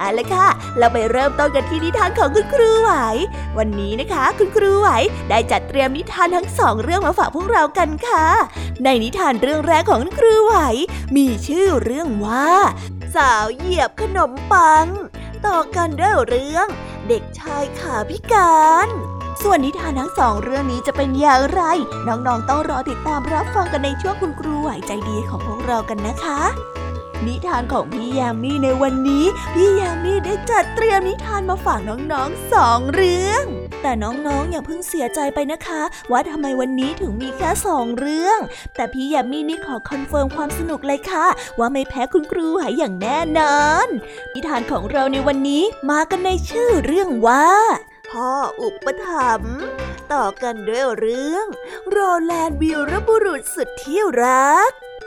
เอาละค่ะ เราไปเริ่มต้นกันที่นิทานของคุณครูไหว วันนี้นะคะ คุณครูไหวได้จัดเตรียมนิทานทั้งสองเรื่องมาฝากพวกเรากันค่ะ ในนิทานเรื่องแรกของคุณครูไหว มีชื่อเรื่องว่า สาวเหยียบขนมปัง ต่อกันด้วยเรื่อง เด็กชายขาพิการส่วนนิทานทั้งสองเรื่องนี้จะเป็นอย่างไร น้องๆต้องรอติดตามรับฟังกันในช่วงคุณครูไหวใจดีของพวกเรากันนะคะ นิทานของพี่ยามีในวันนี้ พี่ยามีได้จัดเตรียมนิทานมาฝากน้องๆสองเรื่อง แต่น้องๆอย่าเพิ่งเสียใจไปนะคะ ว่าทำไมวันนี้ถึงมีแค่สองเรื่อง แต่พี่ยามีนี่ขอ confirm ความสนุกเลยค่ะ ว่าไม่แพ้คุณครูหายอย่างแน่นอน นิทานของเราในวันนี้มากันในชื่อเรื่องว่าพ่ออุปถัมภ์ต่อกันด้วยเรื่อง โรแลนด์วีรบุรุษสุดที่รัก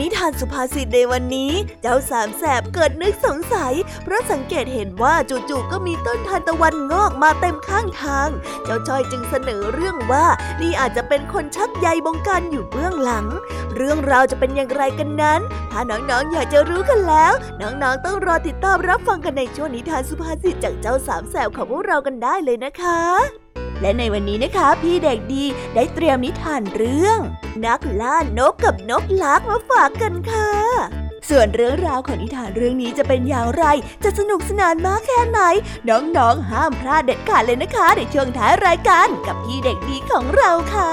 นิทานสุภาษิตในวันนี้ เจ้าสามแสบเกิดนึกสงสัย เพราะสังเกตเห็นว่าจู่ๆก็มีต้นทานตะวันงอกมาเต็มข้างทาง เจ้าจ้อยจึงเสนอเรื่องว่านี่อาจจะเป็นคนชักใยบงการอยู่เบื้องหลัง เรื่องราวจะเป็นอย่างไรกันนั้น ถ้าน้องๆอยากจะรู้กันแล้ว น้องๆต้องรอติดตามรับฟังกันในช่วงนิทานสุภาษิตจากเจ้าสามแสบของพวกเรากันได้เลยนะคะ และในวันนี้นะคะพี่เด็กดีได้เตรียมนิทานเรื่อง นักล่านกกับนกลักมาฝากกันค่ะ ส่วนเรื่องราวของนิทานเรื่องนี้จะเป็นอย่างไร จะสนุกสนานมากแค่ไหน น้องๆ ห้ามพลาดเด็ดขาดเลยนะคะ ในช่วงท้ายรายการกับพี่เด็กดีของเราค่ะ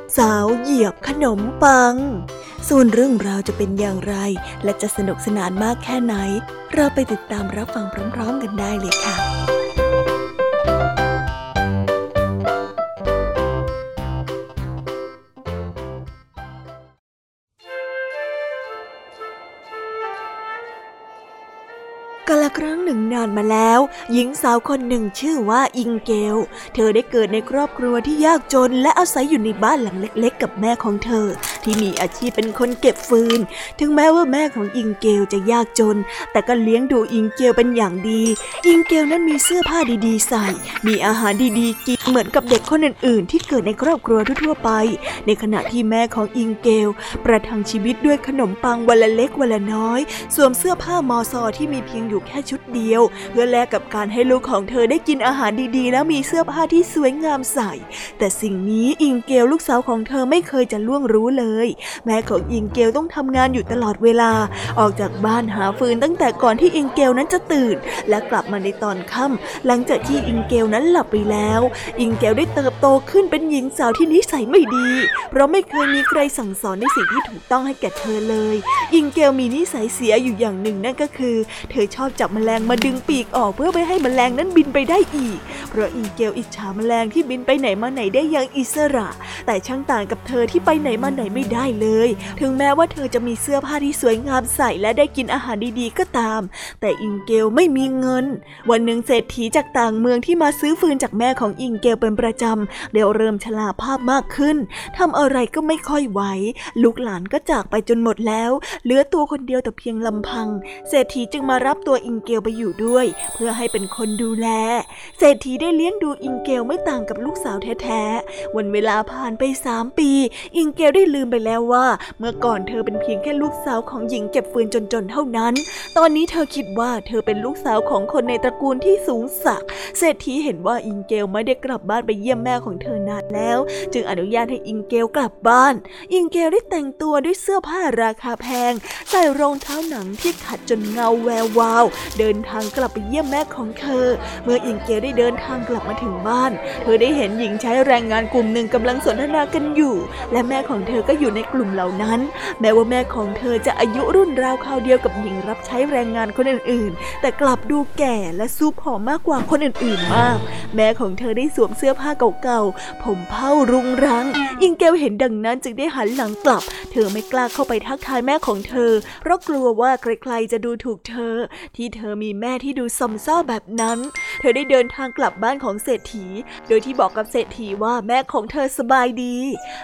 สาวเหยียบขนมปัง ส่วนเรื่องราวจะเป็นอย่างไร และจะสนุกสนานมากแค่ไหน เราไปติดตามรับฟังพร้อมๆกันได้เลยค่ะ ครั้งหนึ่งนานมาแล้ว หญิงสาวคนหนึ่งชื่อว่าอิงเกล เธอได้เกิดในครอบครัวที่ยากจนและอาศัยอยู่ในบ้านหลังเล็ก ๆ กับแม่ของเธอ ที่มีอาชีพเป็นคนเก็บฟืน ถึงแม้ว่าแม่ของอิงเกลจะยากจน แต่ก็เลี้ยงดูอิงเกลเป็นอย่างดี อิงเกลนั้นมีเสื้อผ้าดีๆ ใส่ มีอาหารดีๆกินเหมือนกับเด็กคนอื่น ๆ ที่เกิดในครอบครัวทั่วๆไป ในขณะที่แม่ของอิงเกลประทังชีวิตด้วยขนมปังวันละเล็กวันละน้อย สวมเสื้อผ้ามอซอที่มีเพียงอยู่แค่ชุดเดียว เพื่อแลกกับการให้ลูกของเธอได้กินอาหารดีๆ และมีเสื้อผ้าที่สวยงามใส่ แต่สิ่งนี้อิงเกลลูกสาวของเธอไม่เคยจะล่วงรู้เลย แม่ของอิงเกลต้องทำงานอยู่ตลอดเวลา ออกจากบ้านหาฟืนตั้งแต่ก่อนที่อิงเกลนั้นจะตื่น และกลับมาในตอนค่ำหลังจากที่อิงเกลนั้นหลับไปแล้ว อิงเกลได้เติบโตขึ้นเป็นหญิงสาวที่นิสัยไม่ดี เพราะไม่เคยมีใครสั่งสอนในสิ่งที่ถูกต้องให้แก่เธอเลย อิงเกลมีนิสัยเสียอยู่อย่างหนึ่งนั่นก็คือ เธอชอบจับแมลงมาดึงปีกออกเพื่อไม่ให้แมลงนั้นบินไปได้อีก เพราะอิงเกลอิจฉาแมลงที่บินไปไหนมาไหนได้อย่างอิสระ แต่ช่างต่างกับเธอที่ไปไหนมาไหนไม่ได้เลย ถึงแม้ว่าเธอจะมีเสื้อผ้าที่สวยงามใส่และได้กินอาหารดีๆก็ตาม แต่อิงเกลไม่มีเงิน วันหนึ่งเศรษฐีจากต่างเมืองที่มาซื้อฟืนจากแม่ของอิงเกลเป็นประจำเดี๋ยวเริ่มชราภาพมากขึ้นทำอะไรก็ไม่ค่อยไหวลูกหลานก็จากไปจนหมดแล้ว เหลือตัวคนเดียวแต่เพียงลำพัง เศรษฐีจึงมารับตัวอิงเกลไปอยู่ด้วย เพื่อให้เป็นคนดูแล เศรษฐีได้เลี้ยงดูอิงเกลไม่ต่างกับลูกสาวแท้ๆ วันเวลาผ่านไปสามปี อิงเกลได้ลืมไปแล้วว่า เมื่อก่อนเธอเป็นเพียงแค่ลูกสาวของหญิงเก็บฟืนจนๆเท่านั้น ตอนนี้เธอคิดว่าเธอเป็นลูกสาวของคนในตระกูลที่สูงสักดิ์เศรษฐีเห็นว่าอิงเกลไม่ได้กลับบ้านไปเยี่ยมแม่ของเธอนานแล้ว จึงอนุญาตให้อิงเกลกลับบ้าน อิงเกลได้แต่งตัวด้วยเสื้อผ้าราคาแพง ใส่รองเท้าหนังที่ขัดจนเงาแวววาวเดินทางกลับไปเยี่ยมแม่ของเธอ เมื่ออิงเกลได้เดินทางกลับมาถึงบ้าน เธอได้เห็นหญิงใช้แรงงานกลุ่มหนึ่งกำลังสนทนากันอยู่ และแม่ของเธอก็อยู่ในกลุ่มเหล่านั้น แม้ว่าแม่ของเธอจะอายุรุ่นราวคราวเดียวกับหญิงรับใช้แรงงานคนอื่นๆ แต่กลับดูแก่และซูผอมมากกว่าคนอื่นๆมาก แม่ของเธอได้สวมเสื้อผ้าเก่าๆ ผมเผ้ารุงรัง อิงเกลเห็นดังนั้นจึงได้หันหลังกลับ เธอไม่กล้าเข้าไปทักทายแม่ของเธอ เพราะกลัวว่าใครๆจะดูถูกเธอ ที่เธธอมีแม่ที่ดูซอมซ่อแบบนั้น เธอได้เดินทางกลับบ้านของเศรษฐี โดยที่บอกกับเศรษฐีว่าแม่ของเธอสบายดี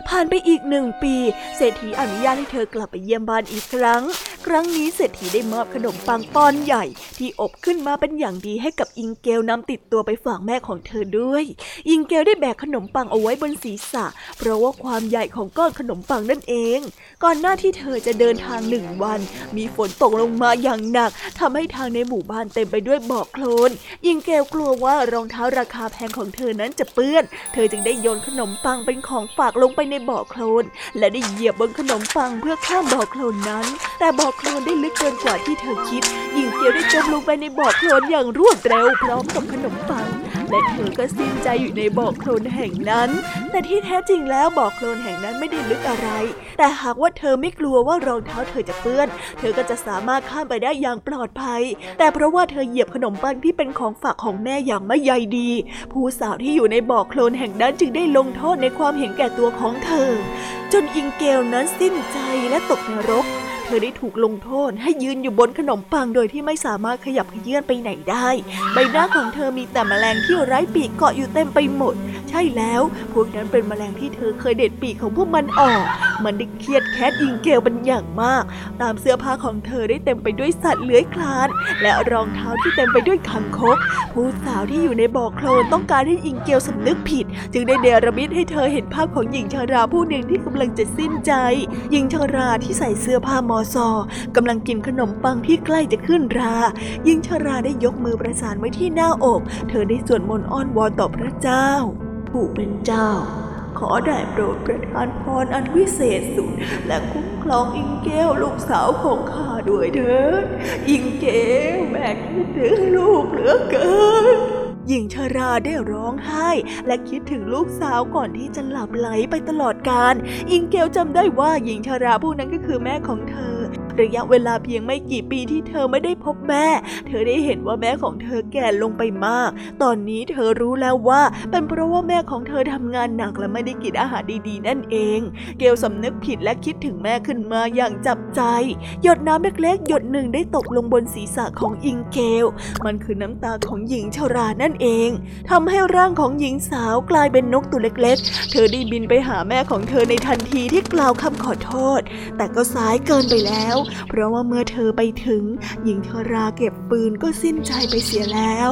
ผ่านไปอีกหนึ่งปี เศรษฐีอนุญาตให้เธอกลับไปเยี่ยมบ้านอีกครั้ง ครั้งนี้เศรษฐีได้มอบขนมปังปอนใหญ่ ที่อบขึ้นมาเป็นอย่างดีให้กับอิงเกลนำติดตัวไปฝากแม่ของเธอด้วย อิงเกลได้แบกขนมปังเอาไว้บนศีรษะ เพราะว่าความใหญ่ของก้อนขนมปังนั่นเองก่อนหน้าที่เธอจะเดินทางหนึ่งวัน มีฝนตกลงมาอย่างหนักทำให้ทางในหมู่บ้านเต็มไปด้วยบ่อโคลนอิงเกลกลัวว่ารองเท้าราคาแพงของเธอนั้นจะเปื้อน เธอจึงได้โยนขนมปังเป็นของฝากลงไปในบ่อโคลนและได้เหยียบบนขนมปังเพื่อข้ามบ่อโคลนนั้น แต่บ่อโคลนได้ลึกเกินกว่าที่เธอคิดอิงเกลได้จมลงไปในบ่อโคลนอย่างรวดเร็วพร้อมกับขนมปัง และเธอก็สิ้นใจอยู่ในบ่อโคลนแห่งนั้น แต่ที่แท้จริงแล้วบ่อโคลนแห่งนั้นไม่ได้ลึกอะไร แต่หากว่าเธอไม่กลัวว่ารองเท้าเธอจะเปื้อน เธอก็จะสามารถข้ามไปได้อย่างปลอดภัย แต่เพราะว่าเธอเหยียบขนมปังที่เป็นของฝากของแม่อย่างไม่ใยดี ผู้สาวที่อยู่ในบ่อโคลนแห่งนั้นจึงได้ลงโทษในความเห็นแก่ตัวของเธอ จนอิงเกลนั้นสิ้นใจและตกนรก เธอได้ถูกลงโทษให้ยืนอยู่บนขนมปังโดยที่ไม่สามารถขยับเขยื่อนไปไหนได้ ใบหน้าของเธอมีแต่แมลงที่ไร้ปีกเกาะอยู่เต็มไปหมด ใช่แล้ว พวกนั้นเป็นแมลงที่เธอเคยเด็ดปีกของพวกมันออก มันได้เครียดแค้นอิงเกลเป็นอย่างมาก ตามเสื้อผ้าของเธอได้เต็มไปด้วยสัตว์เลื้อยคลาน และรองเท้าที่เต็มไปด้วยคังคก ผู้สาวที่อยู่ในบ่อโคลนต้องการให้อิงเกลสำนึกผิด จึงได้เดรมิตให้เธอเห็นภาพของหญิงชาราผู้หนึ่งที่กำลังจะสิ้นใจ หญิงชาราที่ใส่เสื้อผ้ามอซอกำลังกินขนมปังที่ใกล้จะขึ้นรา หญิงชาราได้ยกมือประสานไว้ที่หน้าอก เธอได้สวดมนต์อ้อนวอนต่อพระเจ้า ผู้เป็นเจ้า ขอได้โปรดประทานพรอันวิเศษสุด และคุ้มครองอิงเกลลูกสาวของข้าด้วยเถิด อิงเกลแม่คิดถึงลูกเหลือเกิน หญิงชาราได้ร้องไห้ และคิดถึงลูกสาวก่อนที่จะหลับไหลไปตลอดกาลอิงเกลจำได้ว่าหญิงชาราผู้นั้นก็คือแม่ของเธอระยะเวลาเพียงไม่กี่ปีที่เธอไม่ได้พบแม่ เธอได้เห็นว่าแม่ของเธอแก่ลงไปมาก ตอนนี้เธอรู้แล้วว่า เป็นเพราะว่าแม่ของเธอทำงานหนักและไม่ได้กินอาหารดีๆ นั่นเอง เกลสำนึกผิดและคิดถึงแม่ขึ้นมาอย่างจับใจ หยดน้ำเล็กๆ หยดหนึ่งได้ตกลงบนศีรษะของอิงเกล มันคือน้ำตาของหญิงชรานั่นเองทำให้ร่างของหญิงสาวกลายเป็นนกตัวเล็ก ๆ เธอได้บินไปหาแม่ของเธอในทันทีที่กล่าวคำขอโทษ แต่ก็สายเกินไปแล้วเพราะว่าเมื่อเธอไปถึง หญิงชราเก็บปืนก็สิ้นใจไปเสียแล้ว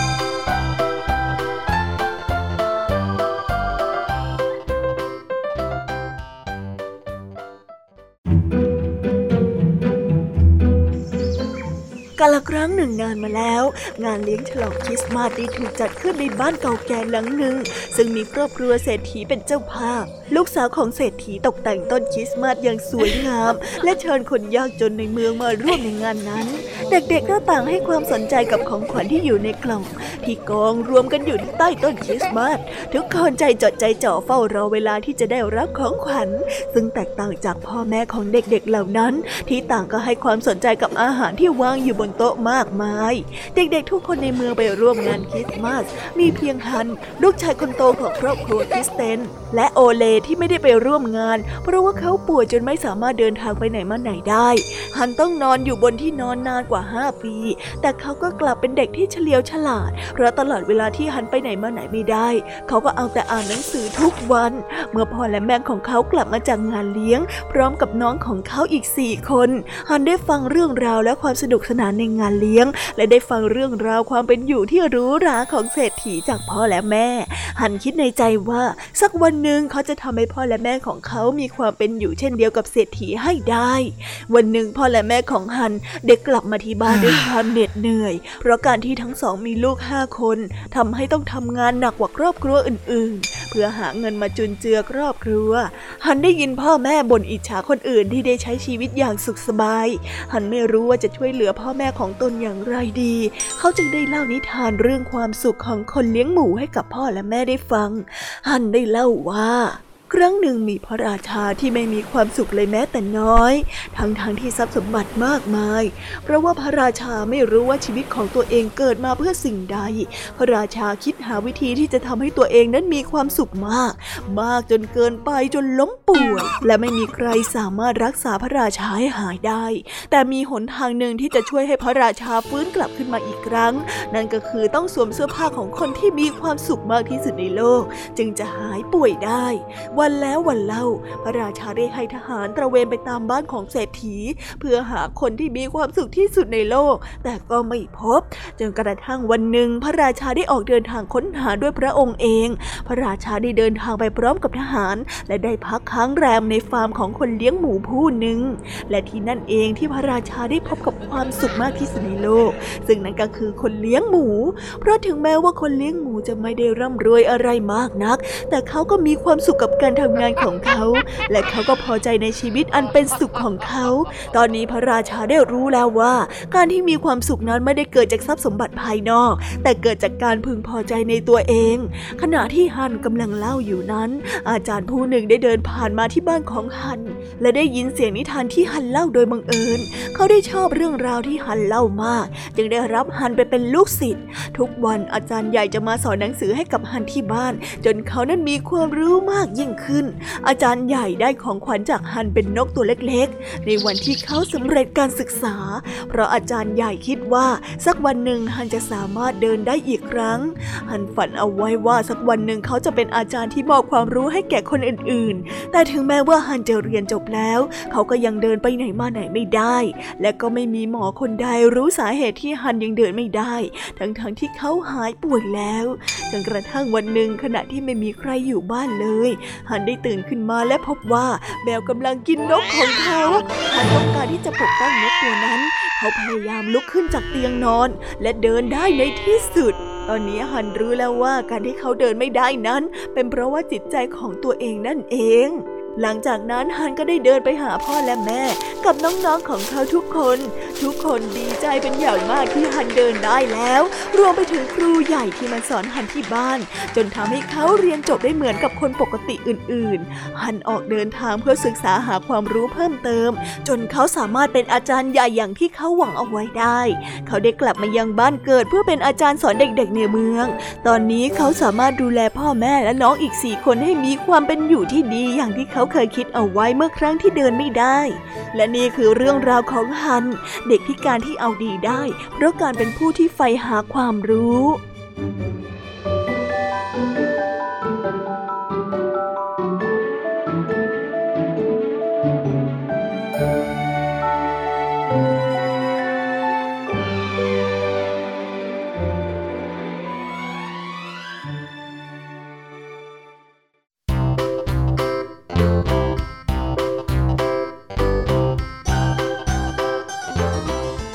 กาลครั้งหนึ่งนานมาแล้ว งานเลี้ยงฉลองคริสต์มาสได้ถูกจัดขึ้นในบ้านเก่าแก่หลังหนึ่ง ซึ่งมีครอบครัวเศรษฐีเป็นเจ้าภาพ ลูกสาวของเศรษฐีตกแต่งต้นคริสต์มาสอย่างสวยงาม และเชิญคนยากจนในเมืองมาร่วมในงานนั้น เด็กๆก็ต่างให้ความสนใจกับของขวัญที่อยู่ในกล่อง ที่กองรวมกันอยู่ที่ใต้ต้นคริสต์มาสทุกคนใจจดใจจ่อเฝ้ารอเวลาที่จะได้รับของขวัญ ซึ่งแตกต่างจากพ่อแม่ของเด็กๆเหล่านั้น ที่ต่างก็ให้ความสนใจกับอาหารที่วางอยู่บนโต๊ะมากมาย เด็กๆทุกคนในเมืองไปร่วมงานคริสต์มาส มีเพียงฮัน ลูกชายคนโตของครอบครัวคริสเตน และโอเลที่ไม่ได้ไปร่วมงาน เพราะว่าเขาป่วยจนไม่สามารถเดินทางไปไหนมาไหนได้ ฮันต้องนอนอยู่บนที่นอนนานกว่า 5 ปี แต่เขาก็กลับเป็นเด็กที่เฉลียวฉลาด เพราะตลอดเวลาที่ฮันไปไหนมาไหนไม่ได้ เขาก็เอาแต่อ่านหนังสือทุกวัน เมื่อพ่อและแม่ของเขากลับมาจากงานเลี้ยง พร้อมกับน้องของเขาอีกสี่คน ฮันได้ฟังเรื่องราวและความสนุกสนานในงานเลี้ยง และได้ฟังเรื่องราวความเป็นอยู่ที่หรูหราของเศรษฐีจากพ่อและแม่ฮันคิดในใจว่าสักวันหนึ่งเขาจะทำให้พ่อและแม่ของเขามีความเป็นอยู่เช่นเดียวกับเศรษฐีให้ได้ วันหนึ่งพ่อและแม่ของฮันได้กลับมาที่บ้านด้วยความเหน็ดเหนื่อย เพราะการที่ทั้งสองมีลูกห้าคนทำให้ต้องทำงานหนักกว่าครอบครัวอื่นๆ เพื่อหาเงินมาจุนเจือครอบครัว ฮันได้ยินพ่อแม่บ่นอิจฉาคนอื่นที่ได้ใช้ชีวิตอย่างสุขสบาย ฮันไม่รู้ว่าจะช่วยเหลือพ่อแม่ของตนอย่างไรดี เขาจึงได้เล่านิทานเรื่องความสุขของคนเลี้ยงหมูให้กับพ่อและแม่ได้ฟัง ฮันได้เล่าว่า ครั้งหนึ่งมีพระราชาที่ไม่มีความสุขเลยแม้แต่น้อย ทั้งๆทที่ทรัพย์สมบัติมากมาย เพราะว่าพระราชาไม่รู้ว่าชีวิตของตัวเองเกิดมาเพื่อสิ่งใด พระราชาคิดหาวิธีที่จะทำให้ตัวเองนั้นมีความสุขมาก มากจนเกินไปจนล้มป่วย และไม่มีใครสามารถรักษาพระราชาให้หายได้ แต่มีหนทางหนึ่งที่จะช่วยให้พระราชาฟื้นกลับขึ้นมาอีกครั้ง นั่นก็คือต้องสวมเสื้อผ้าของคนที่มีความสุขมากที่สุดในโลก จึงจะหายป่วยได้วันแล้ววันเล่า พระราชาได้ให้ทหารตระเวนไปตามบ้านของเศรษฐี เพื่อหาคนที่มีความสุขที่สุดในโลก แต่ก็ไม่พบ จนกระทั่งวันหนึ่ง พระราชาได้ออกเดินทางค้นหาด้วยพระองค์เอง พระราชาได้เดินทางไปพร้อมกับทหาร และได้พักค้างแรมในฟาร์มของคนเลี้ยงหมูผู้หนึ่ง และที่นั่นเองที่พระราชาได้พบกับความสุขมากที่สุดในโลก ซึ่งนั่นก็คือคนเลี้ยงหมู เพราะถึงแม้ว่าคนเลี้ยงหมูจะไม่ได้ร่ำรวยอะไรมากนัก แต่เขาก็มีความสุขกับการการทำงานของเขา และเขาก็พอใจในชีวิตอันเป็นสุขของเขา ตอนนี้พระราชาได้รู้แล้วว่า การที่มีความสุขนั้นไม่ได้เกิดจากทรัพย์สมบัติภายนอก แต่เกิดจากการพึงพอใจในตัวเอง ขณะที่ฮันกำลังเล่าอยู่นั้น อาจารย์ผู้หนึ่งได้เดินผ่านมาที่บ้านของฮัน และได้ยินเสียงนิทานที่ฮันเล่าโดยบังเอิญ เขาได้ชอบเรื่องราวที่ฮันเล่ามาก จึงได้รับฮันไปเป็นลูกศิษย์ทุกวันอาจารย์ใหญ่จะมาสอนหนังสือให้กับฮันที่บ้าน จนเขานั้นมีความรู้มากยิ่งขึ้น อาจารย์ใหญ่ได้ของขวัญจากฮันเป็นนกตัวเล็กๆ ในวันที่เขาสำเร็จการศึกษา เพราะอาจารย์ใหญ่คิดว่าสักวันหนึ่งฮันจะสามารถเดินได้อีกครั้ง ฮันฝันเอาไว้ว่าสักวันหนึ่งเขาจะเป็นอาจารย์ที่มอบความรู้ให้แก่คนอื่นๆ แต่ถึงแม้ว่าฮันจะเรียนจบแล้ว เขาก็ยังเดินไปไหนมาไหนไม่ได้ และก็ไม่มีหมอคนใดรู้สาเหตุที่ฮันยังเดินไม่ได้ ทั้งๆทที่เขาหายป่วยแล้วจนกระทั่งวันหนึ่งขณะที่ไม่มีใครอยู่บ้านเลยฮันได้ตื่นขึ้นมาและพบว่าแมวกำลังกินนกของเขาฮันต้องการที่จะปกป้องนกตัวนั้น เขาพยายามลุกขึ้นจากเตียงนอน และเดินได้ในที่สุด ตอนนี้ฮันรู้แล้วว่าการที่เขาเดินไม่ได้นั้น เป็นเพราะว่าจิตใจของตัวเองนั่นเอง หลังจากนั้นฮันก็ได้เดินไปหาพ่อและแม่ กับน้องๆของเขาทุกคน ทุกคนดีใจเป็นอย่างมากที่ฮันเดินได้แล้ว รวมไปถึงครูใหญ่ที่มาสอนฮันที่บ้าน จนทำให้เขาเรียนจบได้เหมือนกับคนปกติอื่นๆ ฮันออกเดินทางเพื่อศึกษาหาความรู้เพิ่มเติม จนเขาสามารถเป็นอาจารย์ใหญ่อย่างที่เขาหวังเอาไว้ได้ เขาได้กลับมายังบ้านเกิดเพื่อเป็นอาจารย์สอนเด็กๆในเมือง ตอนนี้เขาสามารถดูแลพ่อแม่และน้องอีกสี่คนให้มีความเป็นอยู่ที่ดีอย่างที่เขาเขาเคยคิดเอาไว้เมื่อครั้งที่เดินไม่ได้ และนี่คือเรื่องราวของฮัน เด็กพิการที่เอาดีได้ เพราะการเป็นผู้ที่ใฝ่หาความรู้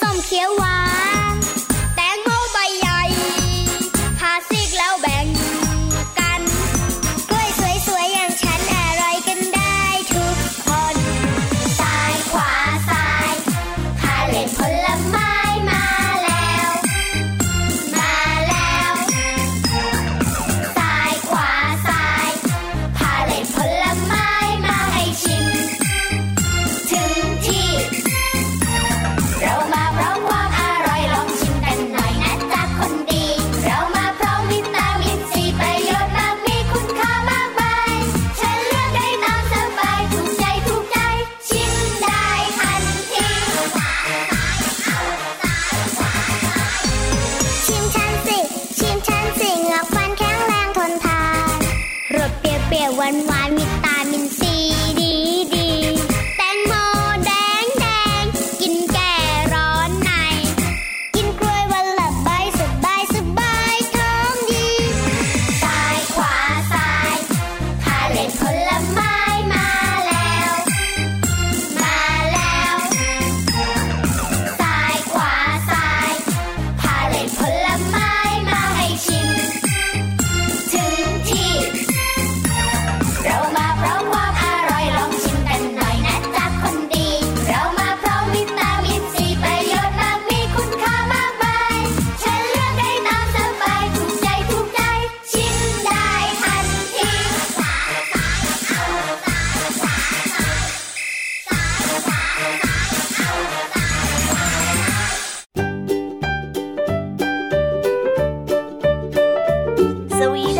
ส้มเขียวหวาน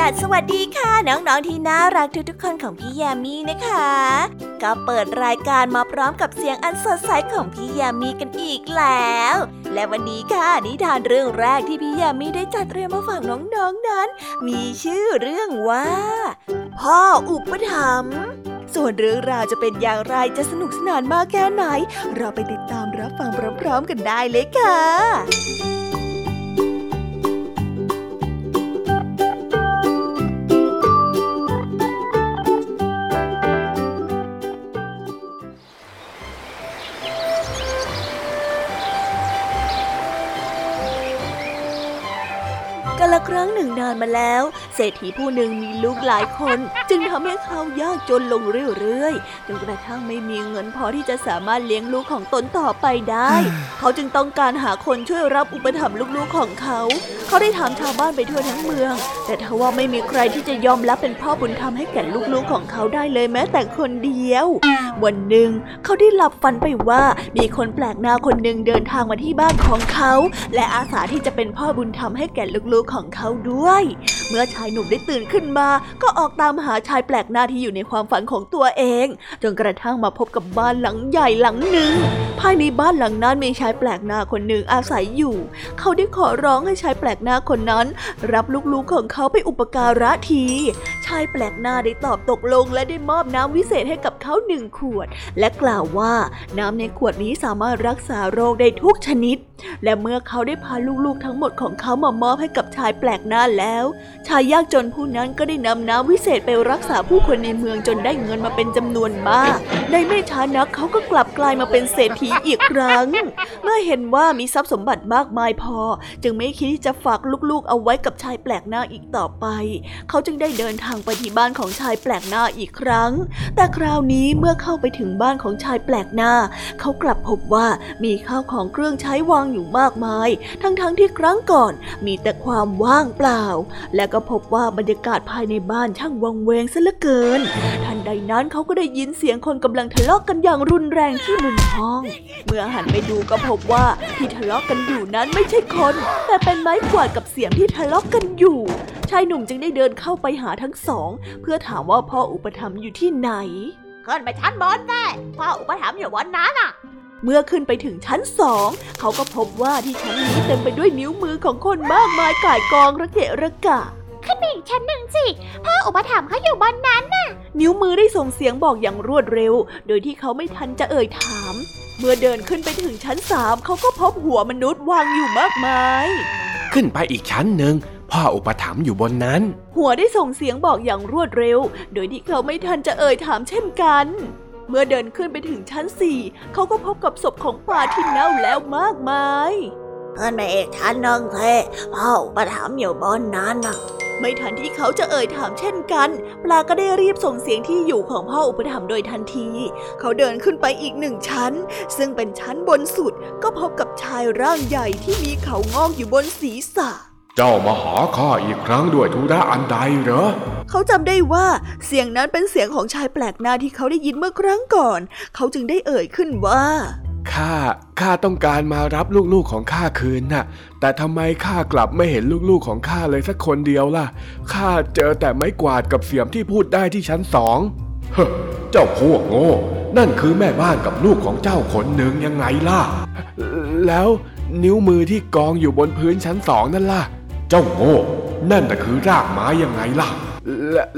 าศสวัสดีค่ะ น้องๆที่น่ารักทุกๆคนของพี่ยามีนะคะ ก็เปิดรายการมาพร้อมกับเสียงอันสดใสของพี่ยามีกันอีกแล้ว และวันนี้ค่ะนิทานเรื่องแรกที่พี่ยามีได้จัดเตรียมมาฝากน้องๆนนั้น มีชื่อเรื่องว่า พ่ออุปถัมภ์ส่วนเรื่องราวจะเป็นอย่างไรจะสนุกสนานมากแค่ไหน เราไปติดตามรับฟังพร้อมๆกันได้เลยค่ะ ละครั้งหนึ่งนานมาแล้ว เศรษฐีผู้หนึ่งมีลูกหลายคน จึงทำให้เขายากจนลงเรื่อยๆจนกระทั่งไม่มีเงินพอที่จะสามารถเลี้ยงลูกของตนต่อไปได้ เขาจึงต้องการหาคนช่วยรับอุปถัมภ์ลูกๆของเขา เขาได้ถามชาวบ้านไปทั่วทั้งเมือง แต่ทว่าไม่มีใครที่จะยอมรับเป็นพ่อบุญธรรมให้แก่ลูกๆของเขาได้เลยแม้แต่คนเดียว วันหนึ่งเขาได้หลับฝันไปว่ามีคนแปลกหน้าคนหนึ่งเดินทางมาที่บ้านของเขา และอาสาที่จะเป็นพ่อบุญธรรมให้แก่ลูกๆของเขาด้วย เมื่อชายหนุ่มได้ตื่นขึ้นมา ก็ออกตามหาชายแปลกหน้าที่อยู่ในความฝันของตัวเอง จนกระทั่งมาพบกับบ้านหลังใหญ่หลังหนึ่ง ภายในบ้านหลังนั้นมีชายแปลกหน้าคนหนึ่งอาศัยอยู่ เขาได้ขอร้องให้ชายแปลกหน้าคนนั้น รับลูกๆของเขาไปอุปการะที ชายแปลกหน้าได้ตอบตกลงและได้มอบน้ำวิเศษให้กับเขาหนึ่งขวด และกล่าวว่าน้ำในขวดนี้สามารถรักษาโรคได้ทุกชนิด และเมื่อเขาได้พาลูกๆทั้งหมดของเขามามอบให้กับชายแปลกหน้าแล้ว ชายยากจนผู้นั้นก็ได้นำน้ำวิเศษไปรักษาผู้คนในเมืองจนได้เงินมาเป็นจำนวนมากในไม่ช้านักเขาก็กลับกลายมาเป็นเศรษฐีอีกครั้ง เมื่อเห็นว่ามีทรัพย์สมบัติมากมายพอ จึงไม่คิดที่จะฝากลูกๆ เอาไว้กับชายแปลกหน้าอีกต่อไป เขาจึงได้เดินทางไปที่บ้านของชายแปลกหน้าอีกครั้ง แต่คราวนี้เมื่อเข้าไปถึงบ้านของชายแปลกหน้า เขากลับพบว่ามีข้าวของเครื่องใช้วางอยู่มากมาย ทั้งๆทที่ครั้งก่อนมีแต่ความว่ว่างเปล่า และก็พบว่าบรรยากาศภายในบ้านช่างวังเวงซะเหลือเกิน ทันใดนั้นเขาก็ได้ยินเสียงคนกำลังทะเลาะกกันอย่างรุนแรงที่มุมห้อง เมื่อหันไปดูก็พบว่าที่ทะเลาะกันอยู่นั้นไม่ใช่คน แต่เป็นไม้กวาดกับเสียงที่ทะเลาะกันอยู่ ชายหนุ่มจึงได้เดินเข้าไปหาทั้งสอง เพื่อถามว่าพ่ออุปถัมภ์อยู่ที่ไหนขึ้นไปชั้นบนแม่พ่ออุปถัมภ์อยู่บนนั้นอะ เมื่อขึ้นไปถึงชั้นสอง เขาก็พบว่าที่ชั้นนี้เต็มไปด้วยนิ้วมือของคนมากมายก่ายกองระเกะระกะขึ้นไปอีกชั้นหนึ่งสิพ่ออุปถัมภ์เขาอยู่บนนั้นน่ะ นิ้วมือได้ส่งเสียงบอกอย่างรวดเร็ว โดยที่เขาไม่ทันจะเอ่ยถาม เมื่อเดินขึ้นไปถึงชั้นสามเขาก็พบหัวมนุษย์วางอยู่มากมาย ขึ้นไปอีกชั้นหนึ่งพ่ออุปถัมภ์อยู่บนนั้น หัวได้ส่งเสียงบอกอย่างรวดเร็ว โดยที่เขาไม่ทันจะเอ่ยถามเช่นกัน เมื่อเดินขึ้นไปถึงชั้นสี่เขาก็พบกับศพของปลาที่เน่าแล้วมากมายขึ้นไปเอกชั้นนึงเทพ่อประถามอยู่บนนั้นนะไม่ทันที่เขาจะเอ่ยถามเช่นกัน ปลาก็ได้รีบส่งเสียงที่อยู่ของพ่ออุปถัมภ์โดยทันที เขาเดินขึ้นไปอีกหนึ่งชั้น ซึ่งเป็นชั้นบนสุดก็พบกับชายร่างใหญ่ที่มีเขางอกอยู่บนศีรษะเจ้ามาหาข้าอีกครั้งด้วยธุระอันใดเหรอ เขาจำได้ว่าเสียงนั้นเป็นเสียงของชายแปลกหน้าที่เขาได้ยินเมื่อครั้งก่อน เขาจึงได้เอ่ยขึ้นว่า ข้า ข้าต้องการมารับลูกๆของข้าคืนน่ะ แต่ทำไมข้ากลับไม่เห็นลูกๆของข้าเลยสักคนเดียวล่ะ ข้าเจอแต่ไม้กวาดกับเสียมที่พูดได้ที่ชั้นสอง เฮ้เจ้าพวกโง่ นั่นคือแม่บ้านกับลูกของเจ้าคนหนึ่งยังไงล่ะ แล้วนิ้วมือที่กองอยู่บนพื้นชั้นสองนั่นล่ะ เจ้าโง่ นั่นน่ะคือรากไม้ยังไงล่ะ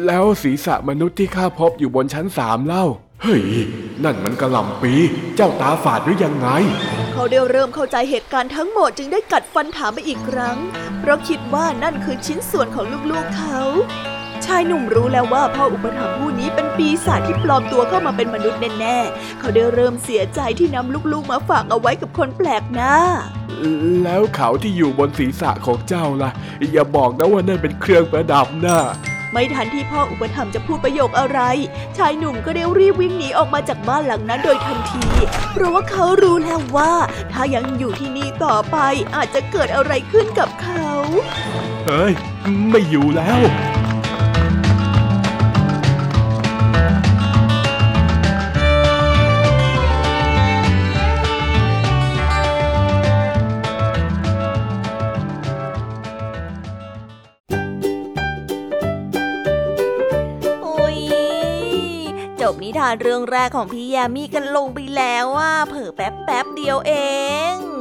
แล้วศีรษะมนุษย์ที่ข้าพบอยู่บนชั้นสามเล่า เฮ้ย นั่นมันกระลำปี เจ้าตาฝาดหรือยังไง เขาได้เริ่มเข้าใจเหตุการณ์ทั้งหมดจึงได้กัดฟันถามไปอีกครั้ง เพราะคิดว่านั่นคือชิ้นส่วนของลูกๆเขา ชายหนุ่มรู้แล้วว่าพ่ออุปถัมภ์ผู้นี้เป็นปีศาจที่ปลอมตัวเข้ามาเป็นมนุษย์แน่ๆ เขาได้เริ่มเสียใจที่นำลูกๆมาฝากเอาไว้กับคนแปลกหน้า แล้วเขาที่อยู่บนศีรษะของเจ้าล่ะ อย่าบอกนะว่านั่นเป็นเครื่องประดับนะไม่ทันที่พ่ออุปถัมภ์จะพูดประโยคอะไร ชายหนุ่มก็ได้รีบวิ่งหนีออกมาจากบ้านหลังนั้นโดยทันที เพราะว่าเขารู้แล้วว่า ถ้ายังอยู่ที่นี่ต่อไปอาจจะเกิดอะไรขึ้นกับเขา เฮ้ย ไม่อยู่แล้ว บนิทานเรื่องแรกของพี่ยามีกันลงไปแล้วอะเผอแป๊บแป๊บเดียวเอง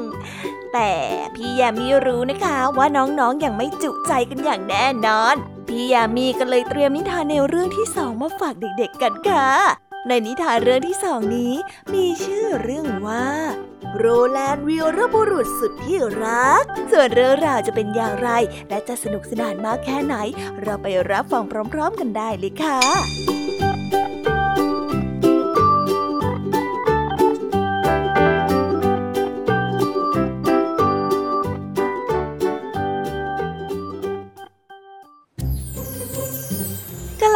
แต่พี่ยามีรู้นะคะว่าน้องๆออย่างไม่จุใจกันอย่างแน่นอน พี่ยามีก็เลยเตรียมนิทานแนวเรื่องที่สองมาฝากเด็กๆกันค่ะ ในนิทานเรื่องที่สองนี้ มีชื่อเรื่องว่า โรแลนด์วีรบุรุษสุดที่รัก ส่วนเรื่องราวจะเป็นอย่างไร และจะสนุกสนานมากแค่ไหน เราไปรับฟังพร้อม ๆ กันได้เลยค่ะ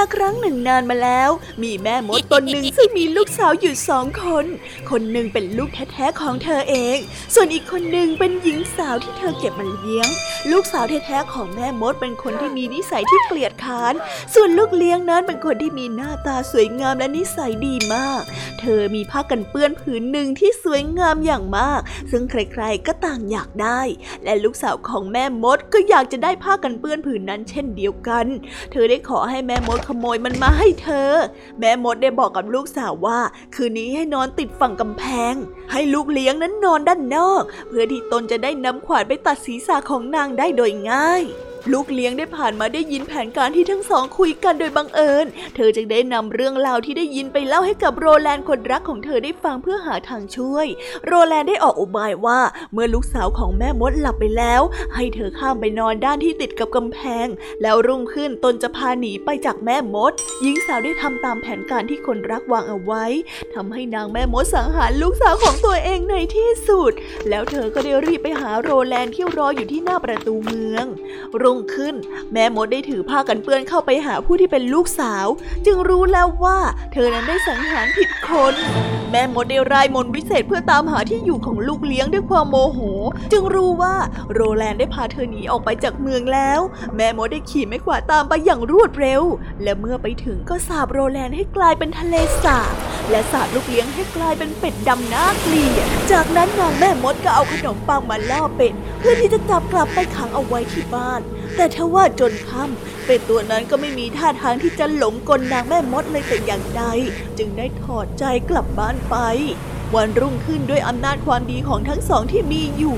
ละครั้งหนึ่งนานมาแล้ว มีแม่มดตนหนึ่งซึ่งมีลูกสาวอยู่สองคน คนหนึ่งเป็นลูกแท้ๆของเธอเอง ส่วนอีกคนหนึ่งเป็นหญิงสาวที่เธอเก็บมาเลี้ยง ลูกสาวแท้ๆของแม่มดเป็นคนที่มีนิสัยที่เกลียดค้าน ส่วนลูกเลี้ยงนั้นเป็นคนที่มีหน้าตาสวยงามและนิสัยดีมาก เธอมีผ้ากันเปื้อนผืนหนึ่งที่สวยงามอย่างมาก ซึ่งใครๆก็ต่างอยากได้ และลูกสาวของแม่มดก็อยากจะได้ผ้ากันเปื้อนผืนนั้นเช่นเดียวกัน เธอได้ขอให้แม่มดขโมยมันมาให้เธอ แม่มดได้บอกกับลูกสาวว่า คืนนี้ให้นอนติดฝั่งกำแพง ให้ลูกเลี้ยงนั้นนอนด้านนอก เพื่อที่ตนจะได้นำขวานไปตัดศีรษะของนางได้โดยง่าย ลูกเลี้ยงได้ผ่านมาได้ยินแผนการที่ทั้งสองคุยกันโดยบังเอิญ เธอจึงได้นำเรื่องราวที่ได้ยินไปเล่าให้กับโรแลนด์คนรักของเธอได้ฟังเพื่อหาทางช่วย โรแลนด์ได้ออกอุบายว่าเมื่อลูกสาวของแม่มดหลับไปแล้ว ให้เธอข้ามไปนอนด้านที่ติดกับกำแพง แล้วรุ่งขึ้นตนจะพาหนีไปจากแม่มด หญิงสาวได้ทำตามแผนการที่คนรักวางเอาไว้ทำให้นางแม่มดสังหารลูกสาวของตัวเองในที่สุด แล้วเธอก็ได้รีบไปหาโรแลนด์ที่รออยู่ที่หน้าประตูเมืองรุ่งขึ้น แม่มดได้ถือผ้ากันเปื้อนเข้าไปหาผู้ที่เป็นลูกสาว จึงรู้แล้วว่า เธอนั้นได้สังหารผิดคน แม่มดได้รายมนต์วิเศษเพื่อตามหาที่อยู่ของลูกเลี้ยงด้วยความโมโห จึงรู้ว่าโรแลนด์ได้พาเธอหนีออกไปจากเมืองแล้ว แม่มดได้ขี่ไม้กวาดตามไปอย่างรวดเร็ว และเมื่อไปถึงก็สาบโรแลนด์ให้กลายเป็นทะเลสาบและสาบลูกเลี้ยงให้กลายเป็นเป็ดดำน่าเกลียดจากนั้นนางแม่มดก็เอาขนมปังมาล่อเป็ดเพื่อที่จะจับกลับไปขังเอาไว้ที่บ้าน แต่ทว่าจนค่ำเป็ดตัวนั้นก็ไม่มีท่าทางที่จะหลงกลนางแม่มดเลยแต่อย่างใด จึงได้ถอดใจกลับบ้านไป วันรุ่งขึ้นด้วยอำนาจความดีของทั้งสองที่มีอยู่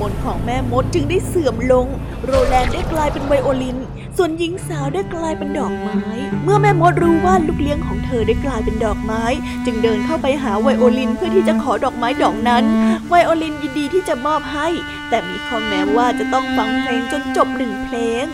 มนของแม่มดจึงได้เสื่อมลง โรแลนด์ได้กลายเป็นไวโอลิน ส่วนหญิงสาวได้กลายเป็นดอกไม้ เมื่อแม่มดรู้ว่าลูกเลี้ยงของเธอได้กลายเป็นดอกไม้ จึงเดินเข้าไปหาไวโอลินเพื่อที่จะขอดอกไม้ดอกนั้น ไวโอลินยินดีที่จะมอบให้ แต่มีข้อแม้ว่าจะต้องฟังเพลงจนจบหนึ่งเพลง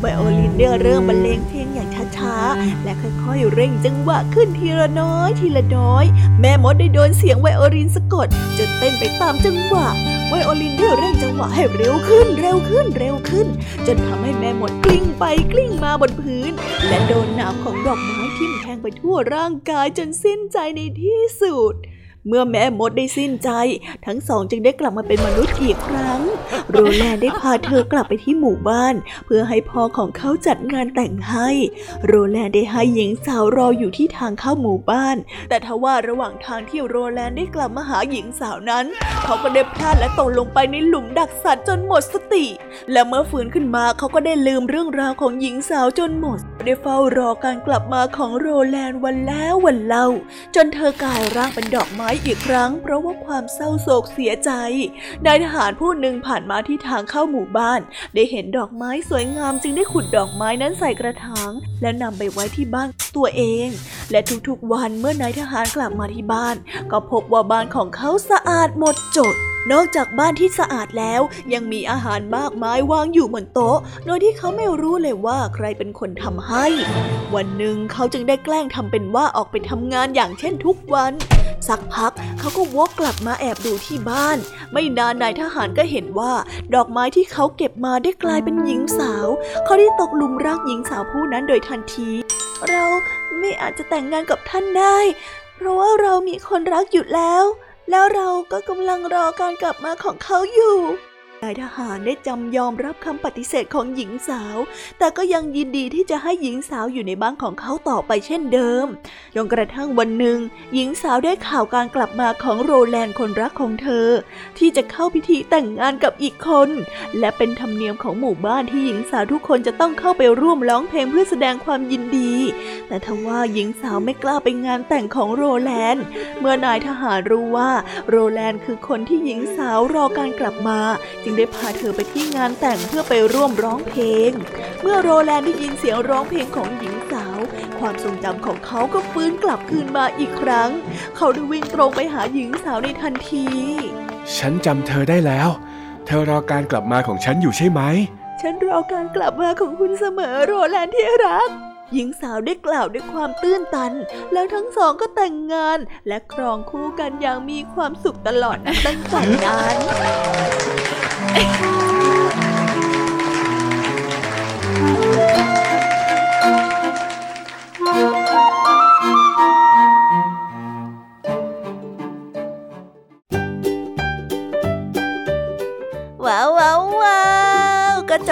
ไวโอลินได้เริ่มบรรเลงเพลงอย่างช้าๆ และค่อยๆเร่งจังหวะขึ้นทีละน้อยทีละน้อย แม่มดได้โดนเสียงไวโอลินสะกดจนเต้นไปตามจังหวะ ไวโอลินได้เร่งจังหวะให้เร็วขึ้นเร็วขึ้นเร็วขึ้น จนทำให้แม่หมดกลิ้งไปกลิ้งมาบนพื้น และโดนหนามของดอกไม้ทิ่มแทงไปทั่วร่างกายจนสิ้นใจในที่สุด เมื่อแม่มดได้สิ้นใจ ทั้งสองจึงได้กลับมาเป็นมนุษย์อีกครั้ง โรแลนด์ได้พาเธอกลับไปที่หมู่บ้าน เพื่อให้พ่อของเขาจัดงานแต่งให้ โรแลนด์ได้ให้หญิงสาวรออยู่ที่ทางเข้าหมู่บ้าน แต่ทว่าระหว่างทางที่โรแลนด์ได้กลับมาหาหญิงสาวนั้น เขาก็ได้พลาดและตกลงไปในหลุมดักสัตว์จนหมดสติ และเมื่อฟื้นขึ้นมาเขาก็ได้ลืมเรื่องราวของหญิงสาวจนหมดได้เฝ้ารอการกลับมาของโรแลนด์วันแล้ววันเล่า จนเธอกลายร่างเป็นดอกไม้อีกครั้ง เพราะว่าความเศร้าโศกเสียใจนายทหารผู้หนึ่งผ่านมาที่ทางเข้าหมู่บ้าน ได้เห็นดอกไม้สวยงามจึงได้ขุดดอกไม้นั้นใส่กระถาง แล้วนำไปไว้ที่บ้านตัวเอง และทุกๆวันเมื่อนายทหารกลับมาที่บ้าน ก็พบว่าบ้านของเขาสะอาดหมดจด นอกจากบ้านที่สะอาดแล้วยังมีอาหารมากมายวางอยู่บนโต๊ะ โดยที่เขาไม่รู้เลยว่าใครเป็นคนทำให้ วันหนึ่งเขาจึงได้แกล้งทำเป็นว่าออกไปทำงานอย่างเช่นทุกวัน สักพักเขาก็วกกลับมาแอบดูที่บ้าน ไม่นานนายทหารก็เห็นว่า ดอกไม้ที่เขาเก็บมาได้กลายเป็นหญิงสาว เขาได้ตกหลุมรักหญิงสาวผู้นั้นโดยทันที เราไม่อาจจะแต่งงานกับท่านได้ เพราะว่าเรามีคนรักอยู่แล้ว แล้วเราก็กำลังรอการกลับมาของเขาอยู่ นายทหารได้จำยอมรับคำปฏิเสธของหญิงสาว แต่ก็ยังยินดีที่จะให้หญิงสาวอยู่ในบ้านของเขาต่อไปเช่นเดิม จนกระทั่งวันหนึ่ง หญิงสาวได้ข่าวการกลับมาของโรแลนด์คนรักของเธอ ที่จะเข้าพิธีแต่งงานกับอีกคน และเป็นธรรมเนียมของหมู่บ้านที่หญิงสาวทุกคนจะต้องเข้าไปร่วมร้องเพลงเพื่อแสดงความยินดี แต่ทว่าหญิงสาวไม่กล้าไปงานแต่งของโรแลนด์ เมื่อนายทหารรู้ว่าโรแลนด์คือคนที่หญิงสาวรอการกลับมาจงได้พาเธอไปที่งานแต่งเพื่อไปร่วมร้องเพลง เมื่อโรแลนด์ได้ยินเสียงร้องเพลงของหญิงสาว ความทรงจำของเขาก็ฟื้นกลับคืนมาอีกครั้ง เขาได้วิ่งตรงไปหาหญิงสาวในทันที ฉันจำเธอได้แล้ว เธอรอการกลับมาของฉันอยู่ใช่ไหม ฉันรอการกลับมาของคุณเสมอโรแลนด์ที่รัก หญิงสาวได้กล่าวด้วยความตื้นตัน แล้วทั้งสองก็แต่งงานและครองคู่กันอย่างมีความสุขตลอดตั้งแต่นั้น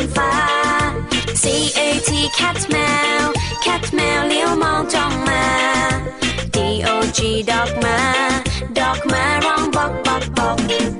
นฟ้า C A T cat แมว cat แมวเลี้ยวมองจ้องมา D O G dog มา dog มาร้องบอกบอกบอก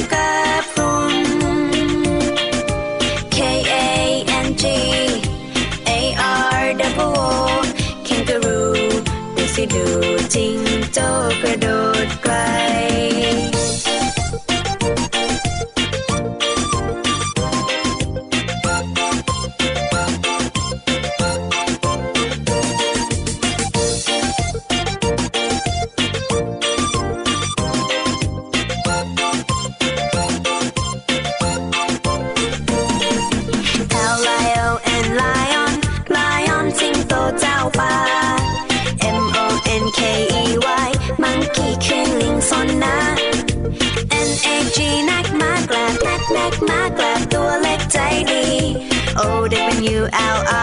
โจ้กระโดดไกล W L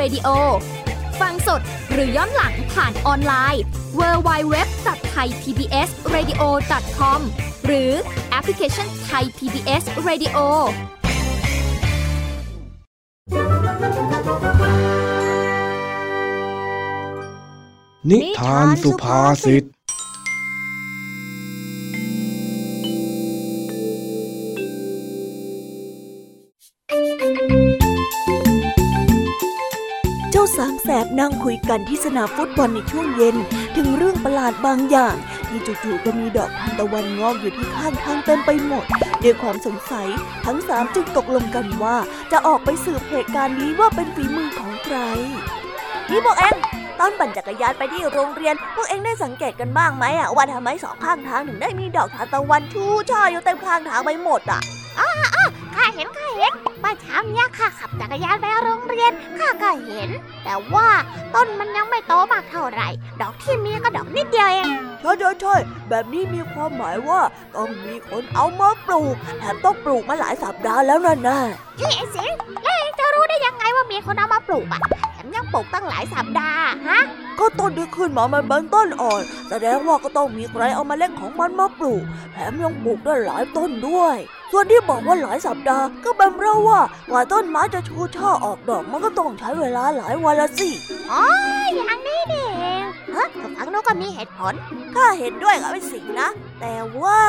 Radio ฟังสดหรือย้อนหลังผ่านออนไลน์ www.thaipbsradio.com หรือแอปพลิเคชัน Thai PBS Radio นิทานสุภาษิต กันที่สนามฟุตบอลในช่วงเย็น ถึงเรื่องประหลาดบางอย่าง ที่จู่ๆก็มีดอกทานตะวันงอกอยู่ที่ข้างทางเต็มไปหมด ด้วยความสงสัยทั้งสามจึงตกลงกันว่า จะออกไปสืบเหตุการณ์นี้ว่าเป็นฝีมือของใครนี่พวกเองตอนปั่นจักรยานไปที่โรงเรียน พวกเองได้สังเกตกันบ้างไหมอะว่าทำไมสองข้างทางถึงได้มีดอกทานตะวันชูช่ออยู่เต็มข้างทางไปหมดอะ ข้าเห็นข้าเห็นเมื่อเช้าเนี้ยข้าขับจักรยานไปโรงเรียนข้าก็เห็น แต่ว่าต้นมันยังไม่โตมากเท่าไหร่ ดอกที่มีก็ดอกนิดเดียวเองใช่ใช่ใช่แบบนี้มีความหมายว่าต้องมีคนเอามาปลูกแถมต้องปลูกมาหลายสัปดาห์แล้วนั่นน่ะนี่ไอ้สิงแล้วเองจะรู้ได้ยังไงว่ามีคนเอามาปลูกอะแถมยังปลูกตั้งหลายสัปดาห์ฮะก็ต้นที่ขึ้นมามันเป็นต้นอ่อน แสดงว่าก็ต้องมีใครเอามาเล็ดของมันมาปลูกแถมยังปลูกได้หลายต้นด้วย ส่วนที่บอกว่าหลายสัปดาห์ก็เป็นเพราะว่ากว่าต้นไม้จะชูช่อออกดอกมันก็ต้องใช้เวลาหลายวันละสิอ๋ออย่างนี้นี่เองเฮ้ยฟังโน้ก็มีเหตุผลข้าเห็นด้วยกับไอ้สิงห์นะ แต่ว่า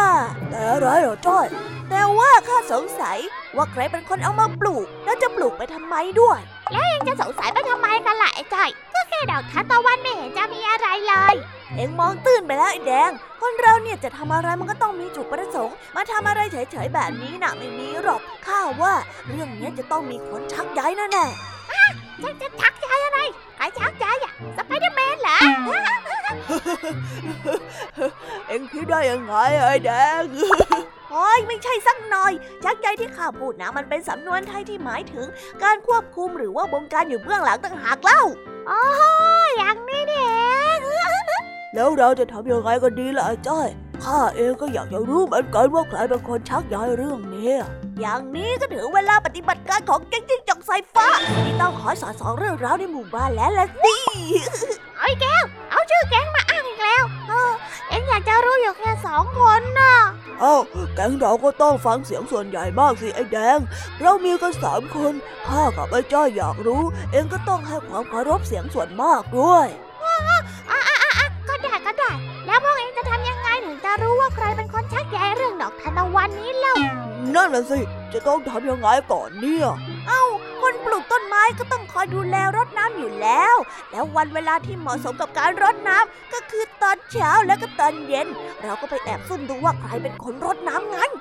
แต่อะไรเหรอจ้อย แต่ว่าข้าสงสัยว่าใครเป็นคนเอามาปลูก แล้วจะปลูกไปทำไมด้วย เองจะสงสัยไปทำไมกันล่ะไอ้จ้อยก็แค่ดอกทานตะวันไม่เห็นจะมีอะไรเลย เอ็งมองตื้นไปแล้วไอ้แดง คนเราเนี่ยจะทำอะไรมันก็ต้องมีจุดประสงค์ มาทำอะไรเฉยๆแบบนี้น่ะไม่มีหรอก ข้าว่าเรื่องเนี้ยจะต้องมีคนชักใยแน่ฉันจะชักใจอะไรใครชักใจอะสไปเดอร์แมนเหรอๆเอ็งคิดได้ยังไงไอ้แดง โอ้ยไม่ใช่สักหน่อยชักใยที่ข้าพูดนะมันเป็นสำนวนไทยที่หมายถึง การควบคุมหรือว่าบงการอยู่เบื้องหลังต่างหากเล่าโอ้ยอย่างนี้นี่เองแล้วเราจะทำยังไงกันดีล่ะไอ้จ้อยข้าเองก็อยากจะรู้เหมือนกันว่าใครเป็นคนชักย้ายเรื่องนี้อย่างนี้ก็ถึงเวลาปฏิบัติการของแก๊งจิ้งจอกสายฟ้าที่ต้องขอสอนสองเรื่องราวในหมู่บ้านแล้วละสิเอาอีกแก้ว เอาชื่อแก๊งมาอ้างอีก แล้วเออเอ็งอยากจะรู้อยู่แค่สองคนน่ะเอ้าแก๊งเราก็ต้องฟังเสียงส่วนใหญ่มากสิไอ้แดง เรามีกันสามคนข้ากับไอ้จ้อยอยากรู้ เองก็ต้องให้ความเคารพเสียงส่วนมากด้วยอะอะอะอะก็ได้ก็ได้ แล้วพวกเอ็งจะทำยังไงถึงจะรู้ว่าใครเป็นคนชักใยเรื่องดอกทานตะวันนี้เล่านั่นน่ะสิ จะต้องทำยังไงก่อนเนี่ย เอ้า คนปลูกต้นไม้ก็ต้องคอยดูแลรดน้ำอยู่แล้ว แล้ววันเวลาที่เหมาะสมกับการรดน้ำก็คือตอนเช้าและก็ตอนเย็น เราก็ไปแอบซุ่มดูว่าใครเป็นคนรดน้ำงั้น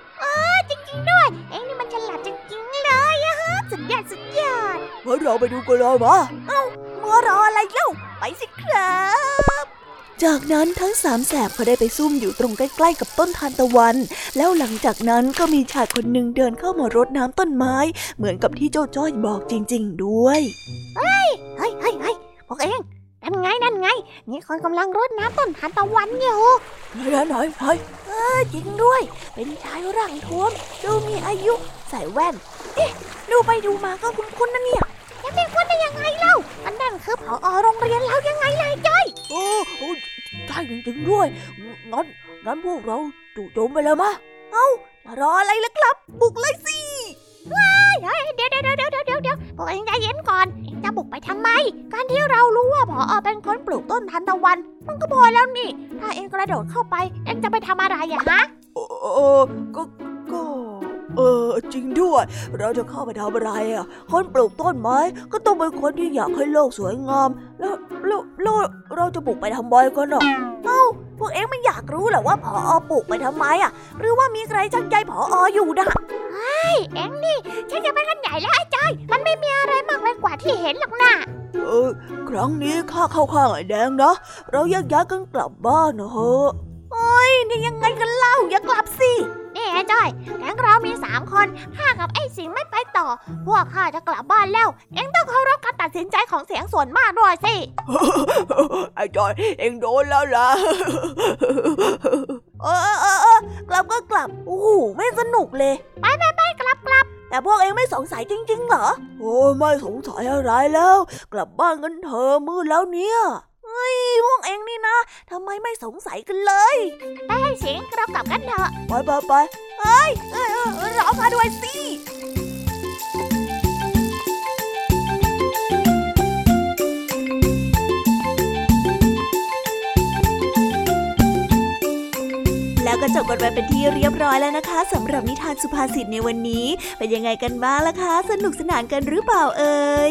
จริงๆด้วย เอ็งนี่มันฉลาดจริงๆเลยอะฮะสุดยอดสุดยอดงั้นเราไปดูกันเลยมาเอ้ามัวรออะไรเล่าไปสิครับ จากนั้นทั้งสามแสบก็ได้ไปซุ่มอยู่ตรงใกล้ๆกับต้นทานตะวัน แล้วหลังจากนั้นก็มีชายคนหนึ่งเดินเข้ามารดน้ำต้นไม้ เหมือนกับที่เจ้าจ้อยบอกจริง ๆ ด้วยเฮ้ยเฮ้ยเฮ้ยพวกเอ็งนั่นไงนั่นไงนี่คนกำลังรดน้ำต้นทานตะวันอยู่ไหนไหนไหนเออจริงด้วย เป็นชายร่างท้วม ดูมีอายุใส่แว่น เอ๊ะ ดูไปดูมาก็คุ้นๆนะเนี่ยจะเป็นคนได้ยังไงเล่าอันนั่นคือผอโรงเรียนเรายังไงล่ะจ้อยโอ้โอ้ใช่ จริงๆด้วย งั้นงั้นพวกเราจู่โจมไปเลยมะ เอ้ารออะไรล่ะครับ บุกเลยสิเฮ้ยเดี๋ยวเดี๋ยวเดี๋ยวเดี๋ยวเดี๋ยวเดี๋ยวพวกเอ็งใจเย็นก่อน เอ็งจะบุกไปทำไม การที่เรารู้ว่าผอเป็นคนปลูกต้นทานตะวัน มันก็พอแล้วนี่ ถ้าเอ็งกระโดดเข้าไป เอ็งจะไปทำอะไรอะฮะ เออก็ก็ เออ จริงด้วย เราจะเข้าไปทำอะไรอะ คนปลูกต้นไม้ก็ต้องเป็นคนที่อยากให้โลกสวยงาม แล้วแล้วแล้วเราจะบุกไปทำไมกันอะเอ้าพวกเอ็งไม่อยากรู้เหรอว่าผอปลูกไปทำไมอะ หรือว่ามีใครจักใยผออยู่นะเอ็งนี่ฉันจะไปกันใหญ่แล้วไอ้จ้อยมันไม่มีอะไรมากไปกว่าที่เห็นหรอกนะเออครั้งนี้ข้าเข้าข้างไอ้แดงนะ เราแยกย้ายกันกลับบ้านนะเฮ้ โอ้ยนี่ยังไงกันเล่าอย่ากลับสิ นี่ไอ้จ้อยแก๊งเรามีสามคนข้ากับไอ้สิงไม่ไปต่อ พวกข้าจะกลับบ้านแล้ว เอ็งต้องเคารพการตัดสินใจของเสียงส่วนมากด้วยสิ ไอ้จอย เองโดนแล้วล่ะ เออเออเออเออกลับก็กลับ โอ้โหไม่สนุกเลย ไปไปไปกลับกลับ แต่พวกเองไม่สงสัยจริง ๆ เหรอ โอ้ยไม่สงสัยอะไรแล้ว กลับบ้านกันเถอะมืดแล้วเนี่ยเฮ้ยพวกเองนี่นะทำไมไม่สงสัยกันเลยไปไอ้สิงเรากลับกันเถอะ ไปไปไปเฮ้ยเออเออเออรอมาด้วยสิแล้วก็จบกันไปเป็นที่เรียบร้อยแล้วนะคะสำหรับนิทานสุภาษิตในวันนี้ เป็นยังไงกันบ้างล่ะคะ สนุกสนานกันหรือเปล่าเอ่ย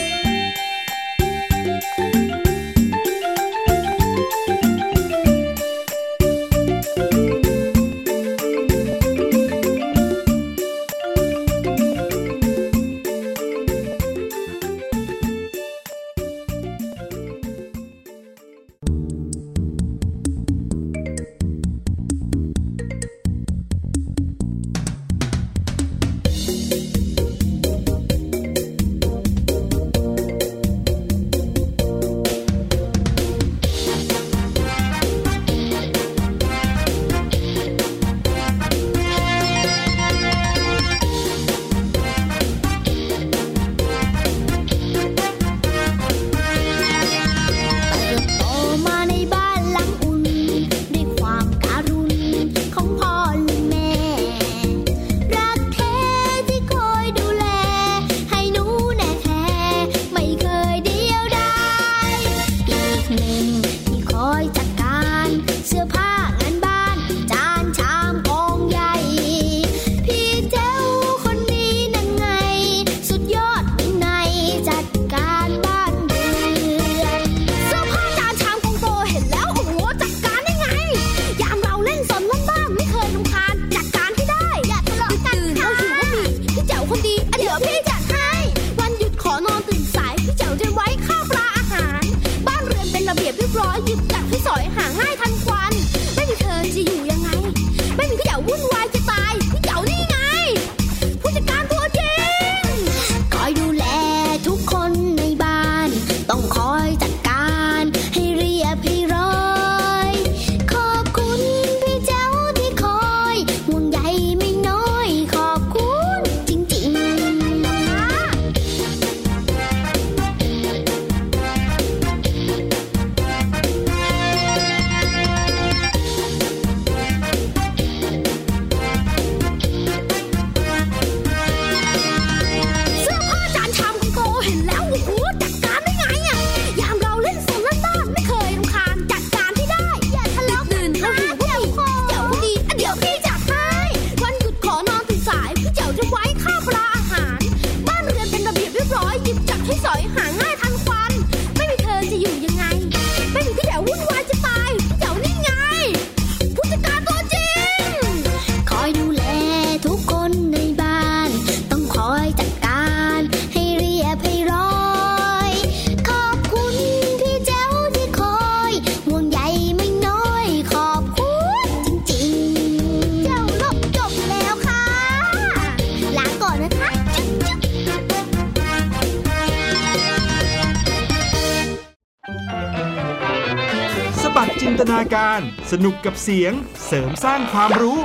สนุกกับเสียงเสริมสร้างความรู้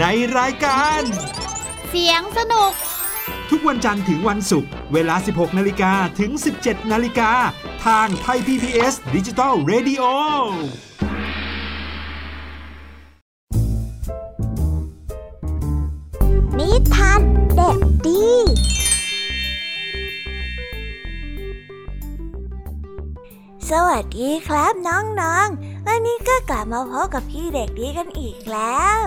ในรายการ เสียงสนุก ทุกวันจันทร์ถึงวันศุกร์เวลา 16 นาฬิกาถึง 17 นาฬิกา ทางไทย PPS ดิจิตอล Radio สวัสดีครับน้องๆวันนี้ก็กลับมาพบกับพี่เด็กดีกันอีกแล้ว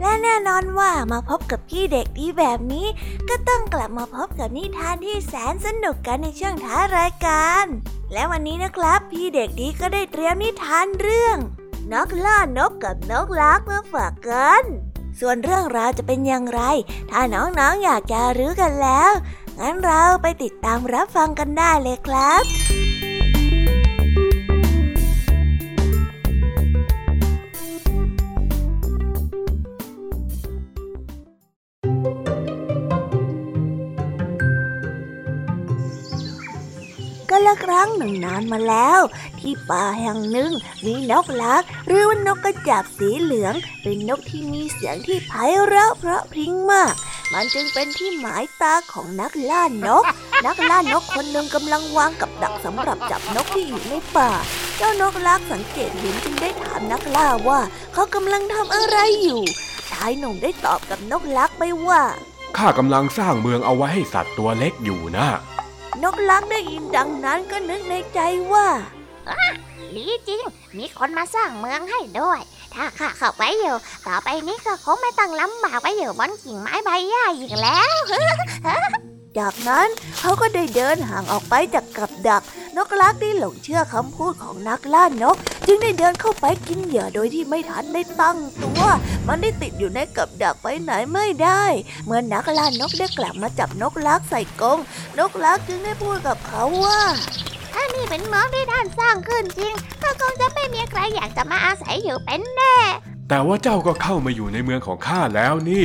และแน่นอนว่ามาพบกับพี่เด็กดีแบบนี้ ก็ต้องกลับมาพบกับนิทานที่แสนสนุกกันในช่วงท้ารายการ และวันนี้นะครับ พี่เด็กดีก็ได้เตรียมนิทานเรื่องนกล่านกกับนกลักมาฝากกัน ส่วนเรื่องราวจะเป็นอย่างไร ถ้าน้องๆออยากจะรู้กันแล้ว งั้นเราไปติดตามรับฟังกันได้เลยครับ ละครั้งหนึ่งนานมาแล้ว ที่ป่าแห่งหนึ่งมีนกลักหรือว่านกกระจาบสีเหลือง เป็นนกที่มีเสียงที่ไพเราะเพราะพริ้งมาก มันจึงเป็นที่หมายตาของนักล่านก นักล่านกคนหนึ่งกำลังวางกับดักสำหรับจับนกที่อยู่ในป่า เจ้านกลักสังเกตเห็นจึงได้ถามนักล่าว่า เขากำลังทำอะไรอยู่ชายหนุ่มได้ตอบกับนกลักไปว่าข้ากำลังสร้างเมืองเอาไว้ให้สัตว์ตัวเล็กอยู่นะ นกลักได้ยินดังนั้นก็นึกในใจว่าดีจริง มีคนมาสร้างเมืองให้ด้วย ถ้าข้าเข้าไปอยู่ ต่อไปนี้ก็คงไม่ต้องลำบากไปอยู่บนกิ่งไม้ใบหญ้าอีกแล้ว จากนั้นเขาก็ได้เดินห่างออกไปจากกับดัก นกลักได้หลงเชื่อคำพูดของนักล่านก จึงได้เดินเข้าไปกินเหยื่อโดยที่ไม่ทันได้ตั้งตัว มันได้ติดอยู่ในกับดักไปไหนไม่ได้ เมื่อนักล่านกได้กลับมาจับนกลักใส่กรงนกลักจึงได้พูดกับเขาว่าถ้านี่เป็นเมืองที่ท่านสร้างขึ้นจริงก็คงจะไม่มีใครอยากจะมาอาศัยอยู่เป็นแน่แต่ว่าเจ้าก็เข้ามาอยู่ในเมืองของข้าแล้วนี่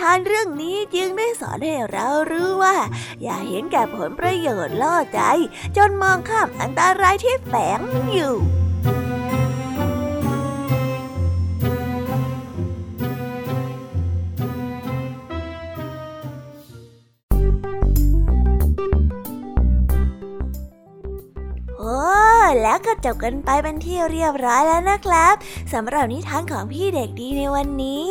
ทานเรื่องนี้จึงได้สอนให้เรารู้ว่า อย่าเห็นแก่ผลประโยชน์ล่อใจ จนมองข้ามอันตรายที่แฝงอยู่โอ้แล้วก็จบกันไปเป็นที่เรียบร้อยแล้วนะครับสำหรับนิทานของพี่เด็กดีในวันนี้